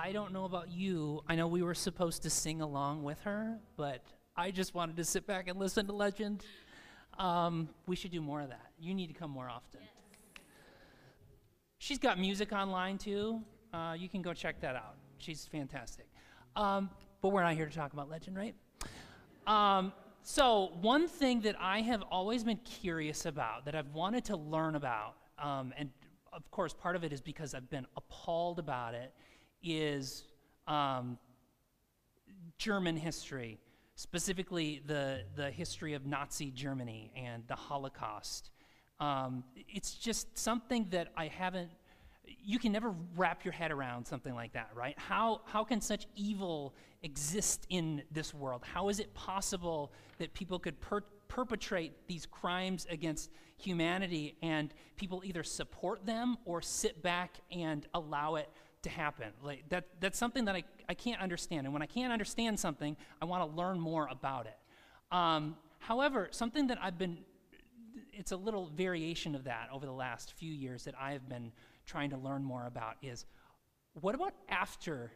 I don't know about you. I know we were supposed to sing along with her, but I just wanted to sit back and listen to Legend. Um, we should do more of that. You need to come more often. She's got music online too. Uh, you can go check that out. She's fantastic. Um, but we're not here to talk about Legend, right? Um, so, one thing that I have always been curious about, that I've wanted to learn about, um, and of course, part of it is because I've been appalled about it, is um, German history, specifically the, the history of Nazi Germany and the Holocaust. Um, it's just something that I haven't, you can never wrap your head around something like that, right? How, how can such evil exist in this world? How is it possible that people could per- perpetrate these crimes against humanity and people either support them or sit back and allow it to happen. Like that, that's something that I, I can't understand. And when I can't understand something, I want to learn more about it. Um, however, something that I've been, it's a little variation of that over the last few years that I have been trying to learn more about is what about after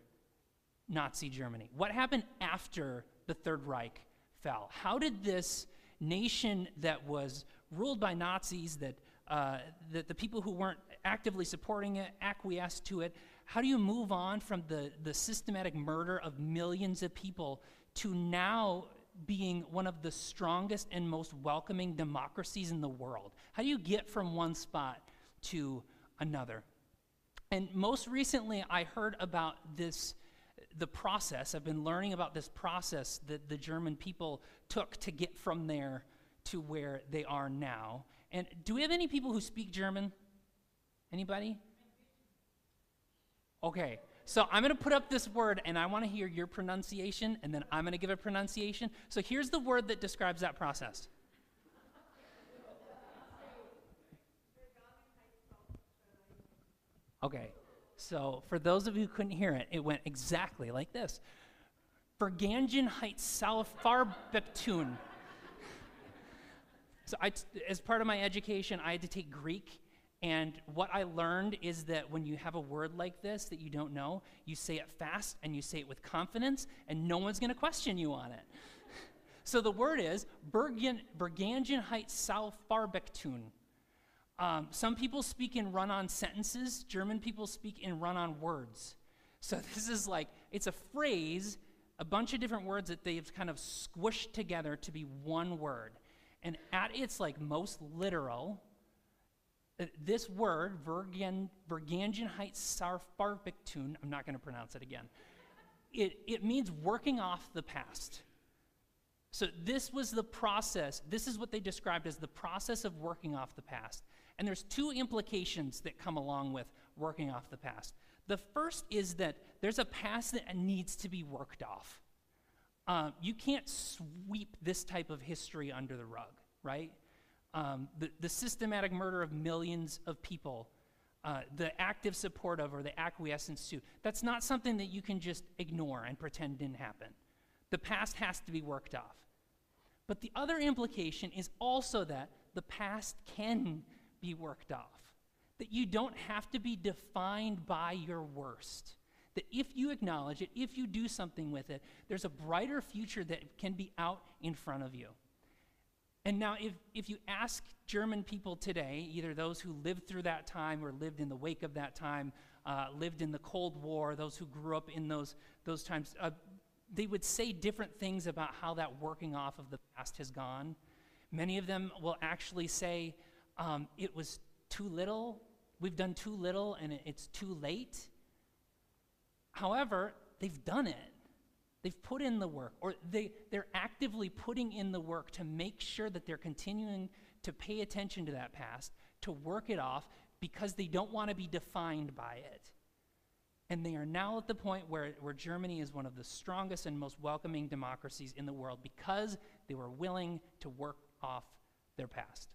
Nazi Germany? What happened after the Third Reich fell? How did this nation that was ruled by Nazis, that, uh, that the people who weren't actively supporting it acquiesced to it, how do you move on from the, the systematic murder of millions of people to now being one of the strongest and most welcoming democracies in the world? How do you get from one spot to another? And most recently, I heard about this, the process. I've been learning about this process that the German people took to get from there to where they are now. And do we have any people who speak German? Anybody? Okay, so I'm going to put up this word and I want to hear your pronunciation and then I'm going to give a pronunciation. So here's the word that describes that process. Okay, so for those of you who couldn't hear it, it went exactly like this. Vergangenheitsaufarbeitung. So I, as part of my education, I had to take Greek and what I learned is that when you have a word like this that you don't know, you say it fast and you say it with confidence, and no one's going to question you on it. so the word is Bergen, Bergangenheit Salfarbektun. Um, some people speak in run on sentences, German people speak in run on words. So this is like, it's a phrase, a bunch of different words that they've kind of squished together to be one word. And at its like most literal, this word, Vergen, Vergangenheitssarfarbiktun, I'm not going to pronounce it again, it, it means working off the past. So this was the process, this is what they described as the process of working off the past. And there's two implications that come along with working off the past. The first is that there's a past that needs to be worked off. Uh, you can't sweep this type of history under the rug, right? Um, the, the systematic murder of millions of people, uh, the active support of or the acquiescence to, that's not something that you can just ignore and pretend didn't happen. The past has to be worked off. But the other implication is also that the past can be worked off. That you don't have to be defined by your worst. That if you acknowledge it, if you do something with it, there's a brighter future that can be out in front of you. And now, if, if you ask German people today, either those who lived through that time or lived in the wake of that time, uh, lived in the Cold War, those who grew up in those, those times, uh, they would say different things about how that working off of the past has gone. Many of them will actually say, um, it was too little, we've done too little, and it's too late. However, they've done it. They've put in the work, or they, they're actively putting in the work to make sure that they're continuing to pay attention to that past, to work it off, because they don't want to be defined by it. And they are now at the point where, where Germany is one of the strongest and most welcoming democracies in the world because they were willing to work off their past.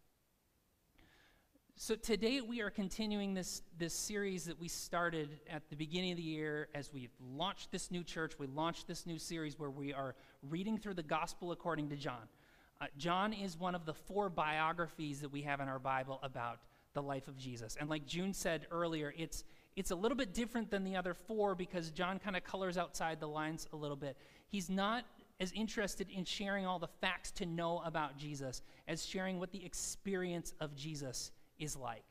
So today we are continuing this, this series that we started at the beginning of the year as we've launched this new church. We launched this new series where we are reading through the gospel according to John. Uh, John is one of the four biographies that we have in our Bible about the life of Jesus. And like June said earlier, it's it's a little bit different than the other four because John kind of colors outside the lines a little bit. He's not as interested in sharing all the facts to know about Jesus as sharing what the experience of Jesus is like.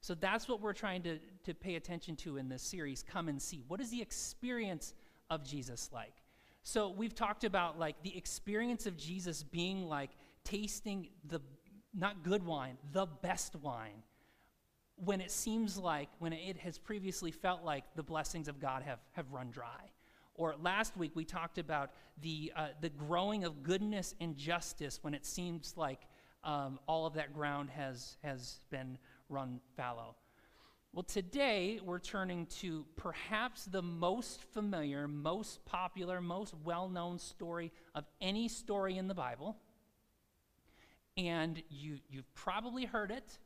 So that's what we're trying to, to pay attention to in this series. Come and see. What is the experience of Jesus like? So we've talked about like the experience of Jesus being like tasting the not good wine, the best wine when it seems like, when it has previously felt like the blessings of God have, have run dry. Or last week we talked about the, uh, the growing of goodness and justice when it seems like um, all of that ground has, has been run fallow. Well, today we're turning to perhaps the most familiar, most popular, most well known story of any story in the Bible. And you, you've probably heard it.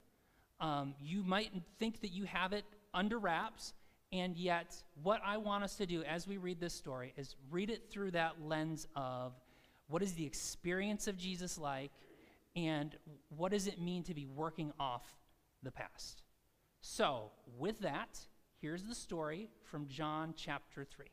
Um, you might think that you have it under wraps, and yet, what I want us to do as we read this story is read it through that lens of what is the experience of Jesus like, and what does it mean to be working off the past. So, with that, here's the story from John chapter 3.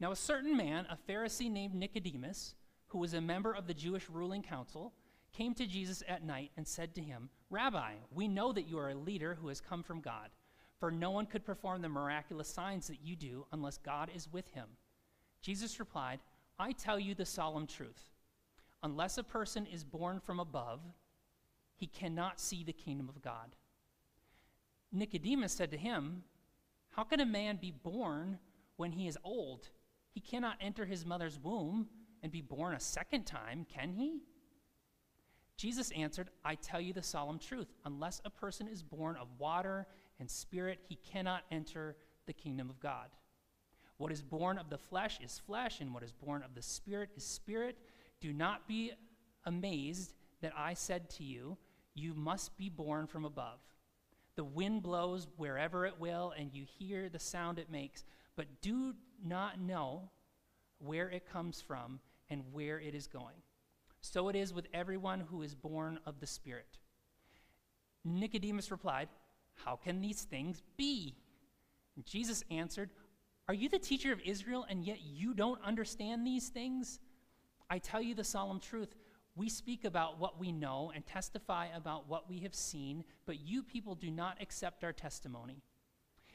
Now, a certain man, a Pharisee named Nicodemus, who was a member of the Jewish ruling council, came to Jesus at night and said to him, Rabbi, we know that you are a leader who has come from God, for no one could perform the miraculous signs that you do unless God is with him. Jesus replied, I tell you the solemn truth. Unless a person is born from above, he cannot see the kingdom of God. Nicodemus said to him, How can a man be born when he is old? He cannot enter his mother's womb and be born a second time, can he? Jesus answered, I tell you the solemn truth. Unless a person is born of water and spirit, he cannot enter the kingdom of God. What is born of the flesh is flesh, and what is born of the spirit is spirit. Do not be amazed that I said to you, You must be born from above. The wind blows wherever it will, and you hear the sound it makes, but do not know where it comes from and where it is going. So it is with everyone who is born of the Spirit. Nicodemus replied, How can these things be? And Jesus answered, Are you the teacher of Israel, and yet you don't understand these things? I tell you the solemn truth. We speak about what we know and testify about what we have seen, but you people do not accept our testimony.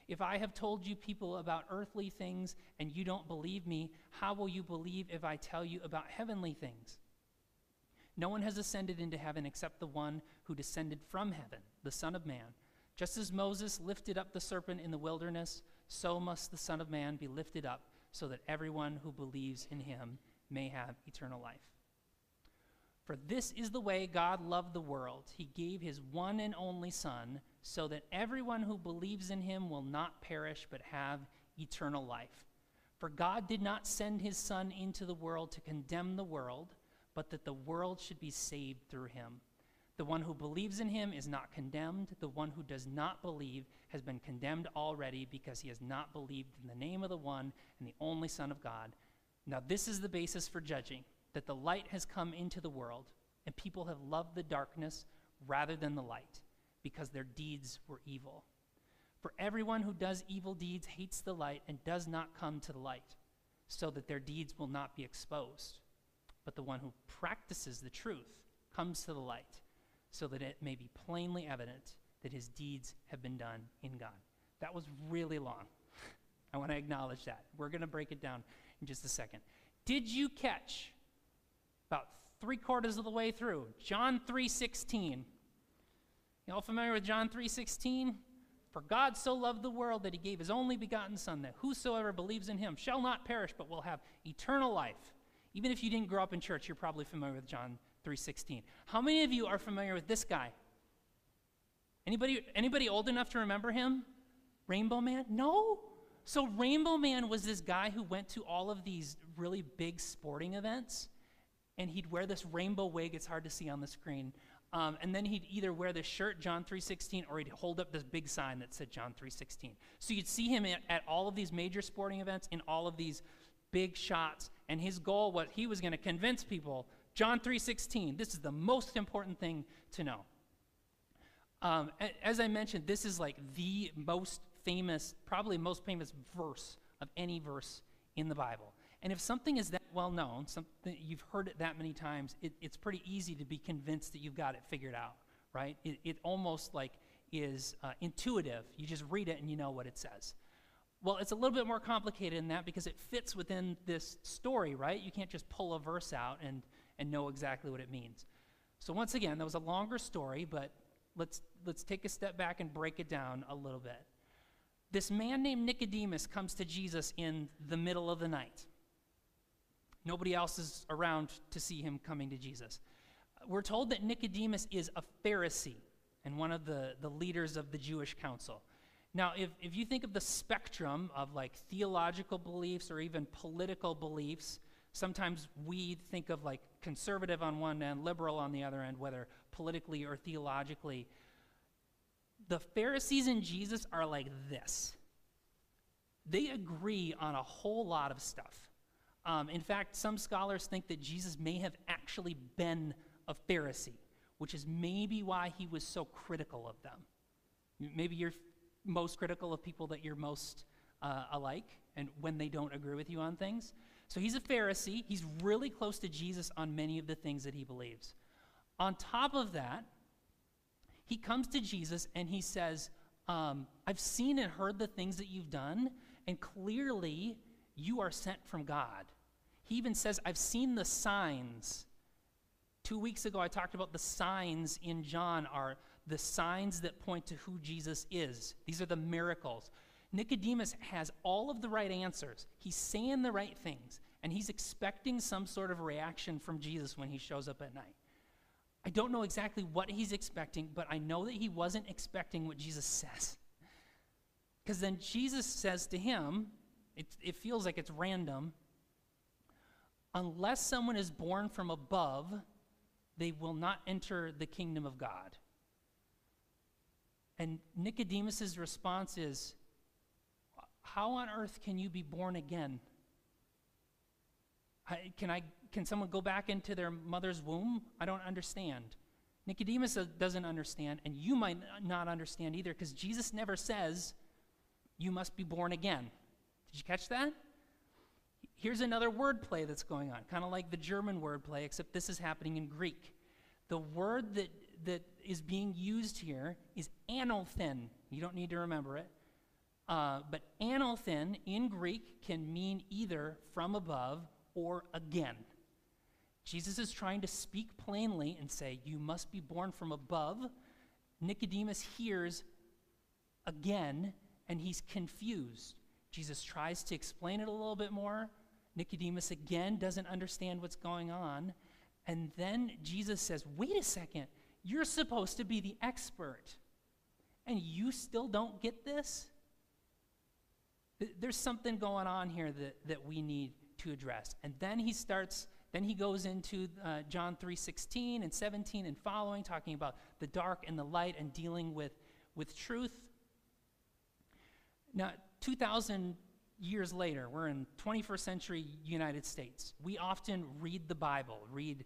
If I have told you people about earthly things and you don't believe me, how will you believe if I tell you about heavenly things? No one has ascended into heaven except the one who descended from heaven, the Son of Man. Just as Moses lifted up the serpent in the wilderness, so must the Son of Man be lifted up, so that everyone who believes in him may have eternal life. For this is the way God loved the world. He gave his one and only Son, so that everyone who believes in him will not perish but have eternal life. For God did not send his Son into the world to condemn the world but that the world should be saved through him. The one who believes in him is not condemned. The one who does not believe has been condemned already because he has not believed in the name of the one and the only Son of God. Now, this is the basis for judging that the light has come into the world, and people have loved the darkness rather than the light because their deeds were evil. For everyone who does evil deeds hates the light and does not come to the light, so that their deeds will not be exposed but the one who practices the truth comes to the light, so that it may be plainly evident that his deeds have been done in God. That was really long. I want to acknowledge that. We're going to break it down in just a second. Did you catch about three quarters of the way through John 3:16? You all familiar with John 3:16? For God so loved the world that he gave his only begotten Son, that whosoever believes in him shall not perish, but will have eternal life. Even if you didn't grow up in church, you're probably familiar with John 3:16. How many of you are familiar with this guy? Anybody anybody old enough to remember him? Rainbow Man? No. So Rainbow Man was this guy who went to all of these really big sporting events and he'd wear this rainbow wig, it's hard to see on the screen. Um, and then he'd either wear this shirt, John 3.16, or he'd hold up this big sign that said John 3.16. So you'd see him at, at all of these major sporting events in all of these big shots and his goal was he was going to convince people john 3.16 this is the most important thing to know Um, as I mentioned, this is like the most famous, probably most famous verse of any verse in the Bible. And if something is that well known, something you've heard it that many times, it, it's pretty easy to be convinced that you've got it figured out, right? It, it almost like is uh, intuitive. You just read it and you know what it says. Well, it's a little bit more complicated than that because it fits within this story, right? You can't just pull a verse out and, and know exactly what it means. So once again, that was a longer story, but let's, let's take a step back and break it down a little bit. This man named Nicodemus comes to Jesus in the middle of the night. Nobody else is around to see him coming to Jesus. We're told that Nicodemus is a Pharisee and one of the, the leaders of the Jewish council. Now, if, if you think of the spectrum of like theological beliefs or even political beliefs, sometimes we think of like conservative on one end, liberal on the other end, whether politically or theologically. The Pharisees and Jesus are like this. They agree on a whole lot of stuff. Um, in fact, some scholars think that Jesus may have actually been a Pharisee, which is maybe why he was so critical of them. Maybe you're most critical of people that you're most uh, alike and when they don't agree with you on things. So he's a Pharisee. He's really close to Jesus on many of the things that he believes. On top of that, he comes to Jesus and he says, um, I've seen and heard the things that you've done, and clearly you are sent from God. He even says, I've seen the signs. Two weeks ago, I talked about the signs in John are the signs that point to who Jesus is. These are the miracles. Nicodemus has all of the right answers. He's saying the right things, and he's expecting some sort of reaction from Jesus when he shows up at night. I don't know exactly what he's expecting, but I know that he wasn't expecting what Jesus says. Because then Jesus says to him, it, it feels like it's random, unless someone is born from above, they will not enter the kingdom of God. And Nicodemus' response is, How on earth can you be born again? I, can, I, can someone go back into their mother's womb? I don't understand. Nicodemus doesn't understand, and you might not understand either, because Jesus never says, You must be born again. Did you catch that? Here's another wordplay that's going on, kind of like the German wordplay, except this is happening in Greek. The word that, that is being used here is anothen. You don't need to remember it. Uh, but anothen in Greek can mean either from above or again. Jesus is trying to speak plainly and say, You must be born from above. Nicodemus hears again, and he's confused. Jesus tries to explain it a little bit more. Nicodemus again doesn't understand what's going on. And then Jesus says, Wait a second, you're supposed to be the expert, and you still don't get this? There's something going on here that, that we need to address. And then he starts, then he goes into uh, John 3 16 and 17 and following, talking about the dark and the light and dealing with, with truth. Now, 2,000 years later, we're in 21st century United States. We often read the Bible, read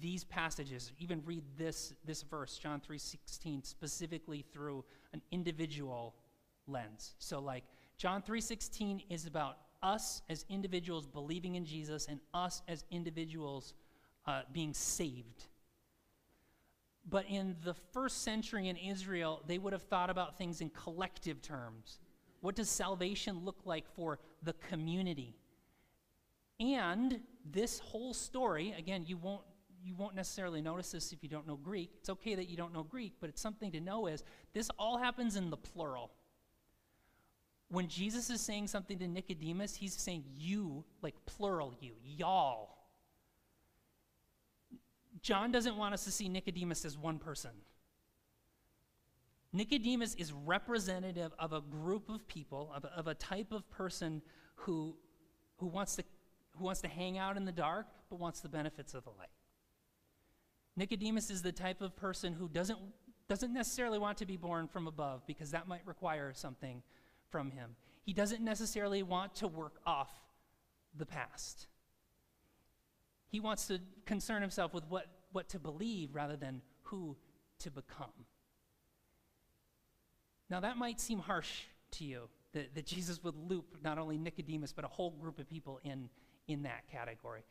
these passages, even read this, this verse, John 3.16, specifically through an individual lens. So like John 3.16 is about us as individuals believing in Jesus and us as individuals uh, being saved. But in the first century in Israel, they would have thought about things in collective terms. What does salvation look like for the community? And this whole story, again, you won't, you won't necessarily notice this if you don't know Greek. It's okay that you don't know Greek, but it's something to know is this all happens in the plural. When Jesus is saying something to Nicodemus, he's saying you, like plural you, y'all. John doesn't want us to see Nicodemus as one person. Nicodemus is representative of a group of people, of a, of a type of person who, who, wants to, who wants to hang out in the dark but wants the benefits of the light. Nicodemus is the type of person who doesn't, doesn't necessarily want to be born from above because that might require something from him. He doesn't necessarily want to work off the past. He wants to concern himself with what, what to believe rather than who to become. Now, that might seem harsh to you that, that Jesus would loop not only Nicodemus, but a whole group of people in, in that category.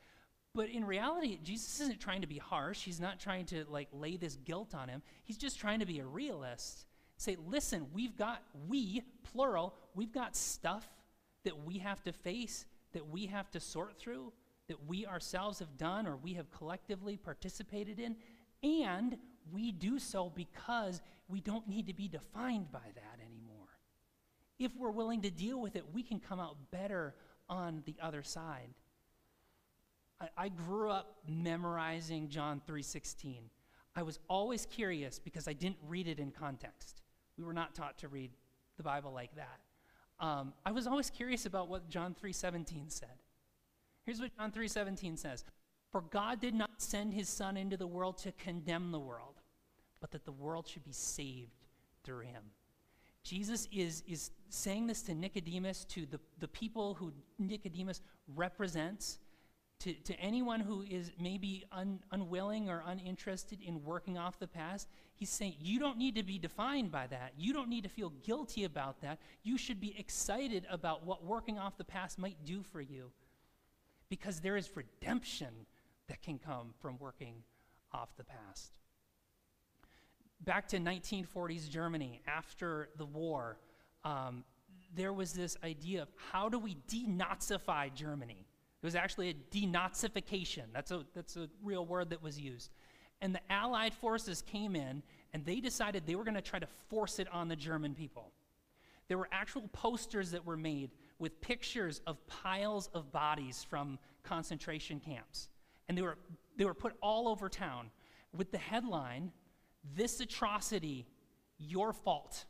But in reality, Jesus isn't trying to be harsh. He's not trying to like lay this guilt on him. He's just trying to be a realist. Say, listen, we've got, we, plural, we've got stuff that we have to face, that we have to sort through, that we ourselves have done or we have collectively participated in, and we do so because we don't need to be defined by that anymore. If we're willing to deal with it, we can come out better on the other side. I, I grew up memorizing John 3:16. I was always curious because I didn't read it in context. We were not taught to read the Bible like that. Um, I was always curious about what John 3:17 said. Here's what John 3:17 says: "For God did not send His Son into the world to condemn the world, but that the world should be saved through Him." Jesus is, is saying this to Nicodemus, to the, the people who Nicodemus represents, to, to anyone who is maybe un, unwilling or uninterested in working off the past. He's saying, You don't need to be defined by that. You don't need to feel guilty about that. You should be excited about what working off the past might do for you because there is redemption that can come from working off the past back to 1940s Germany after the war, um, there was this idea of how do we denazify Germany? It was actually a denazification. That's a, that's a real word that was used. And the Allied forces came in and they decided they were going to try to force it on the German people. There were actual posters that were made with pictures of piles of bodies from concentration camps. And they were, they were put all over town with the headline this atrocity, your fault.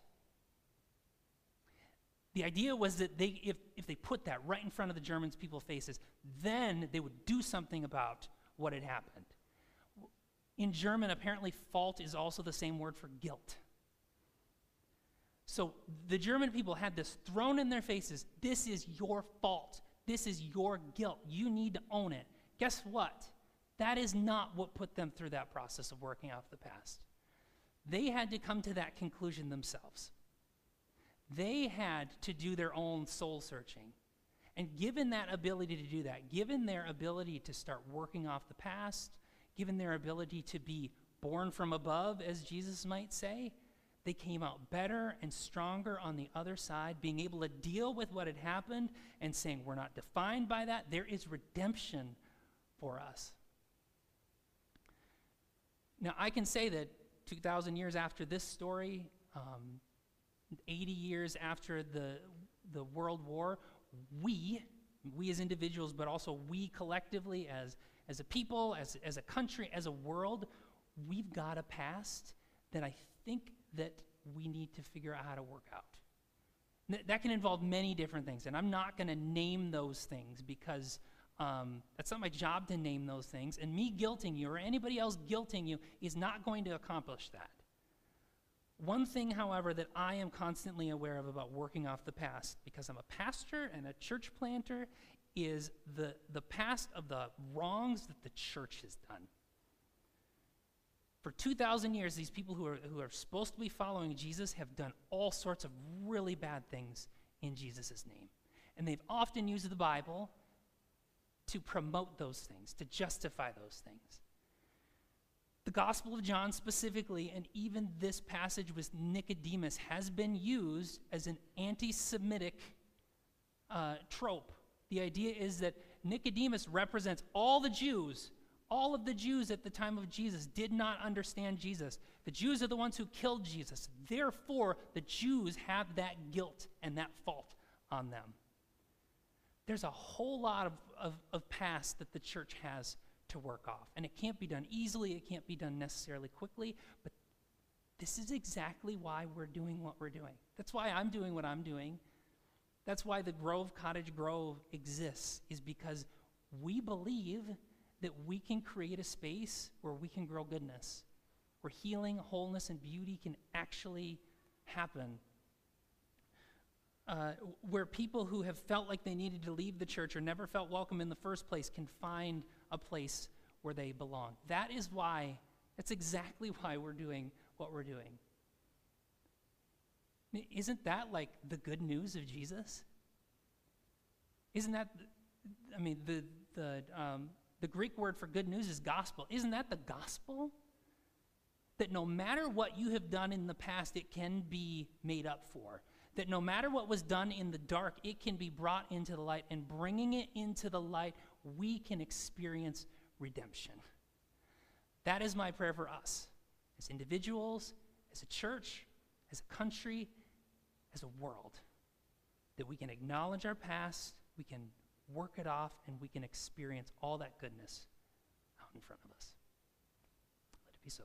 The idea was that they, if, if they put that right in front of the Germans' people's faces, then they would do something about what had happened. In German, apparently, fault is also the same word for guilt. So the German people had this thrown in their faces this is your fault. This is your guilt. You need to own it. Guess what? That is not what put them through that process of working off the past. They had to come to that conclusion themselves. They had to do their own soul searching. And given that ability to do that, given their ability to start working off the past, given their ability to be born from above, as Jesus might say, they came out better and stronger on the other side, being able to deal with what had happened and saying, We're not defined by that. There is redemption for us. Now, I can say that 2,000 years after this story, um, 80 years after the, the World War, we, we as individuals, but also we collectively as, as a people, as, as a country, as a world, we've got a past that I think that we need to figure out how to work out. Th- that can involve many different things, and I'm not going to name those things because um, that's not my job to name those things. And me guilting you or anybody else guilting you is not going to accomplish that. One thing, however, that I am constantly aware of about working off the past, because I'm a pastor and a church planter, is the, the past of the wrongs that the church has done. For 2,000 years, these people who are, who are supposed to be following Jesus have done all sorts of really bad things in Jesus' name. And they've often used the Bible to promote those things, to justify those things. The Gospel of John specifically, and even this passage with Nicodemus, has been used as an anti Semitic uh, trope. The idea is that Nicodemus represents all the Jews. All of the Jews at the time of Jesus did not understand Jesus. The Jews are the ones who killed Jesus. Therefore, the Jews have that guilt and that fault on them there's a whole lot of, of, of past that the church has to work off. And it can't be done easily, it can't be done necessarily quickly, but this is exactly why we're doing what we're doing. That's why I'm doing what I'm doing. That's why the Grove Cottage Grove exists, is because we believe that we can create a space where we can grow goodness, where healing, wholeness, and beauty can actually happen uh, where people who have felt like they needed to leave the church or never felt welcome in the first place can find a place where they belong. That is why, that's exactly why we're doing what we're doing. Isn't that like the good news of Jesus? Isn't that, I mean, the, the, um, the Greek word for good news is gospel. Isn't that the gospel? That no matter what you have done in the past, it can be made up for. That no matter what was done in the dark, it can be brought into the light. And bringing it into the light, we can experience redemption. That is my prayer for us as individuals, as a church, as a country, as a world. That we can acknowledge our past, we can work it off, and we can experience all that goodness out in front of us. Let it be so.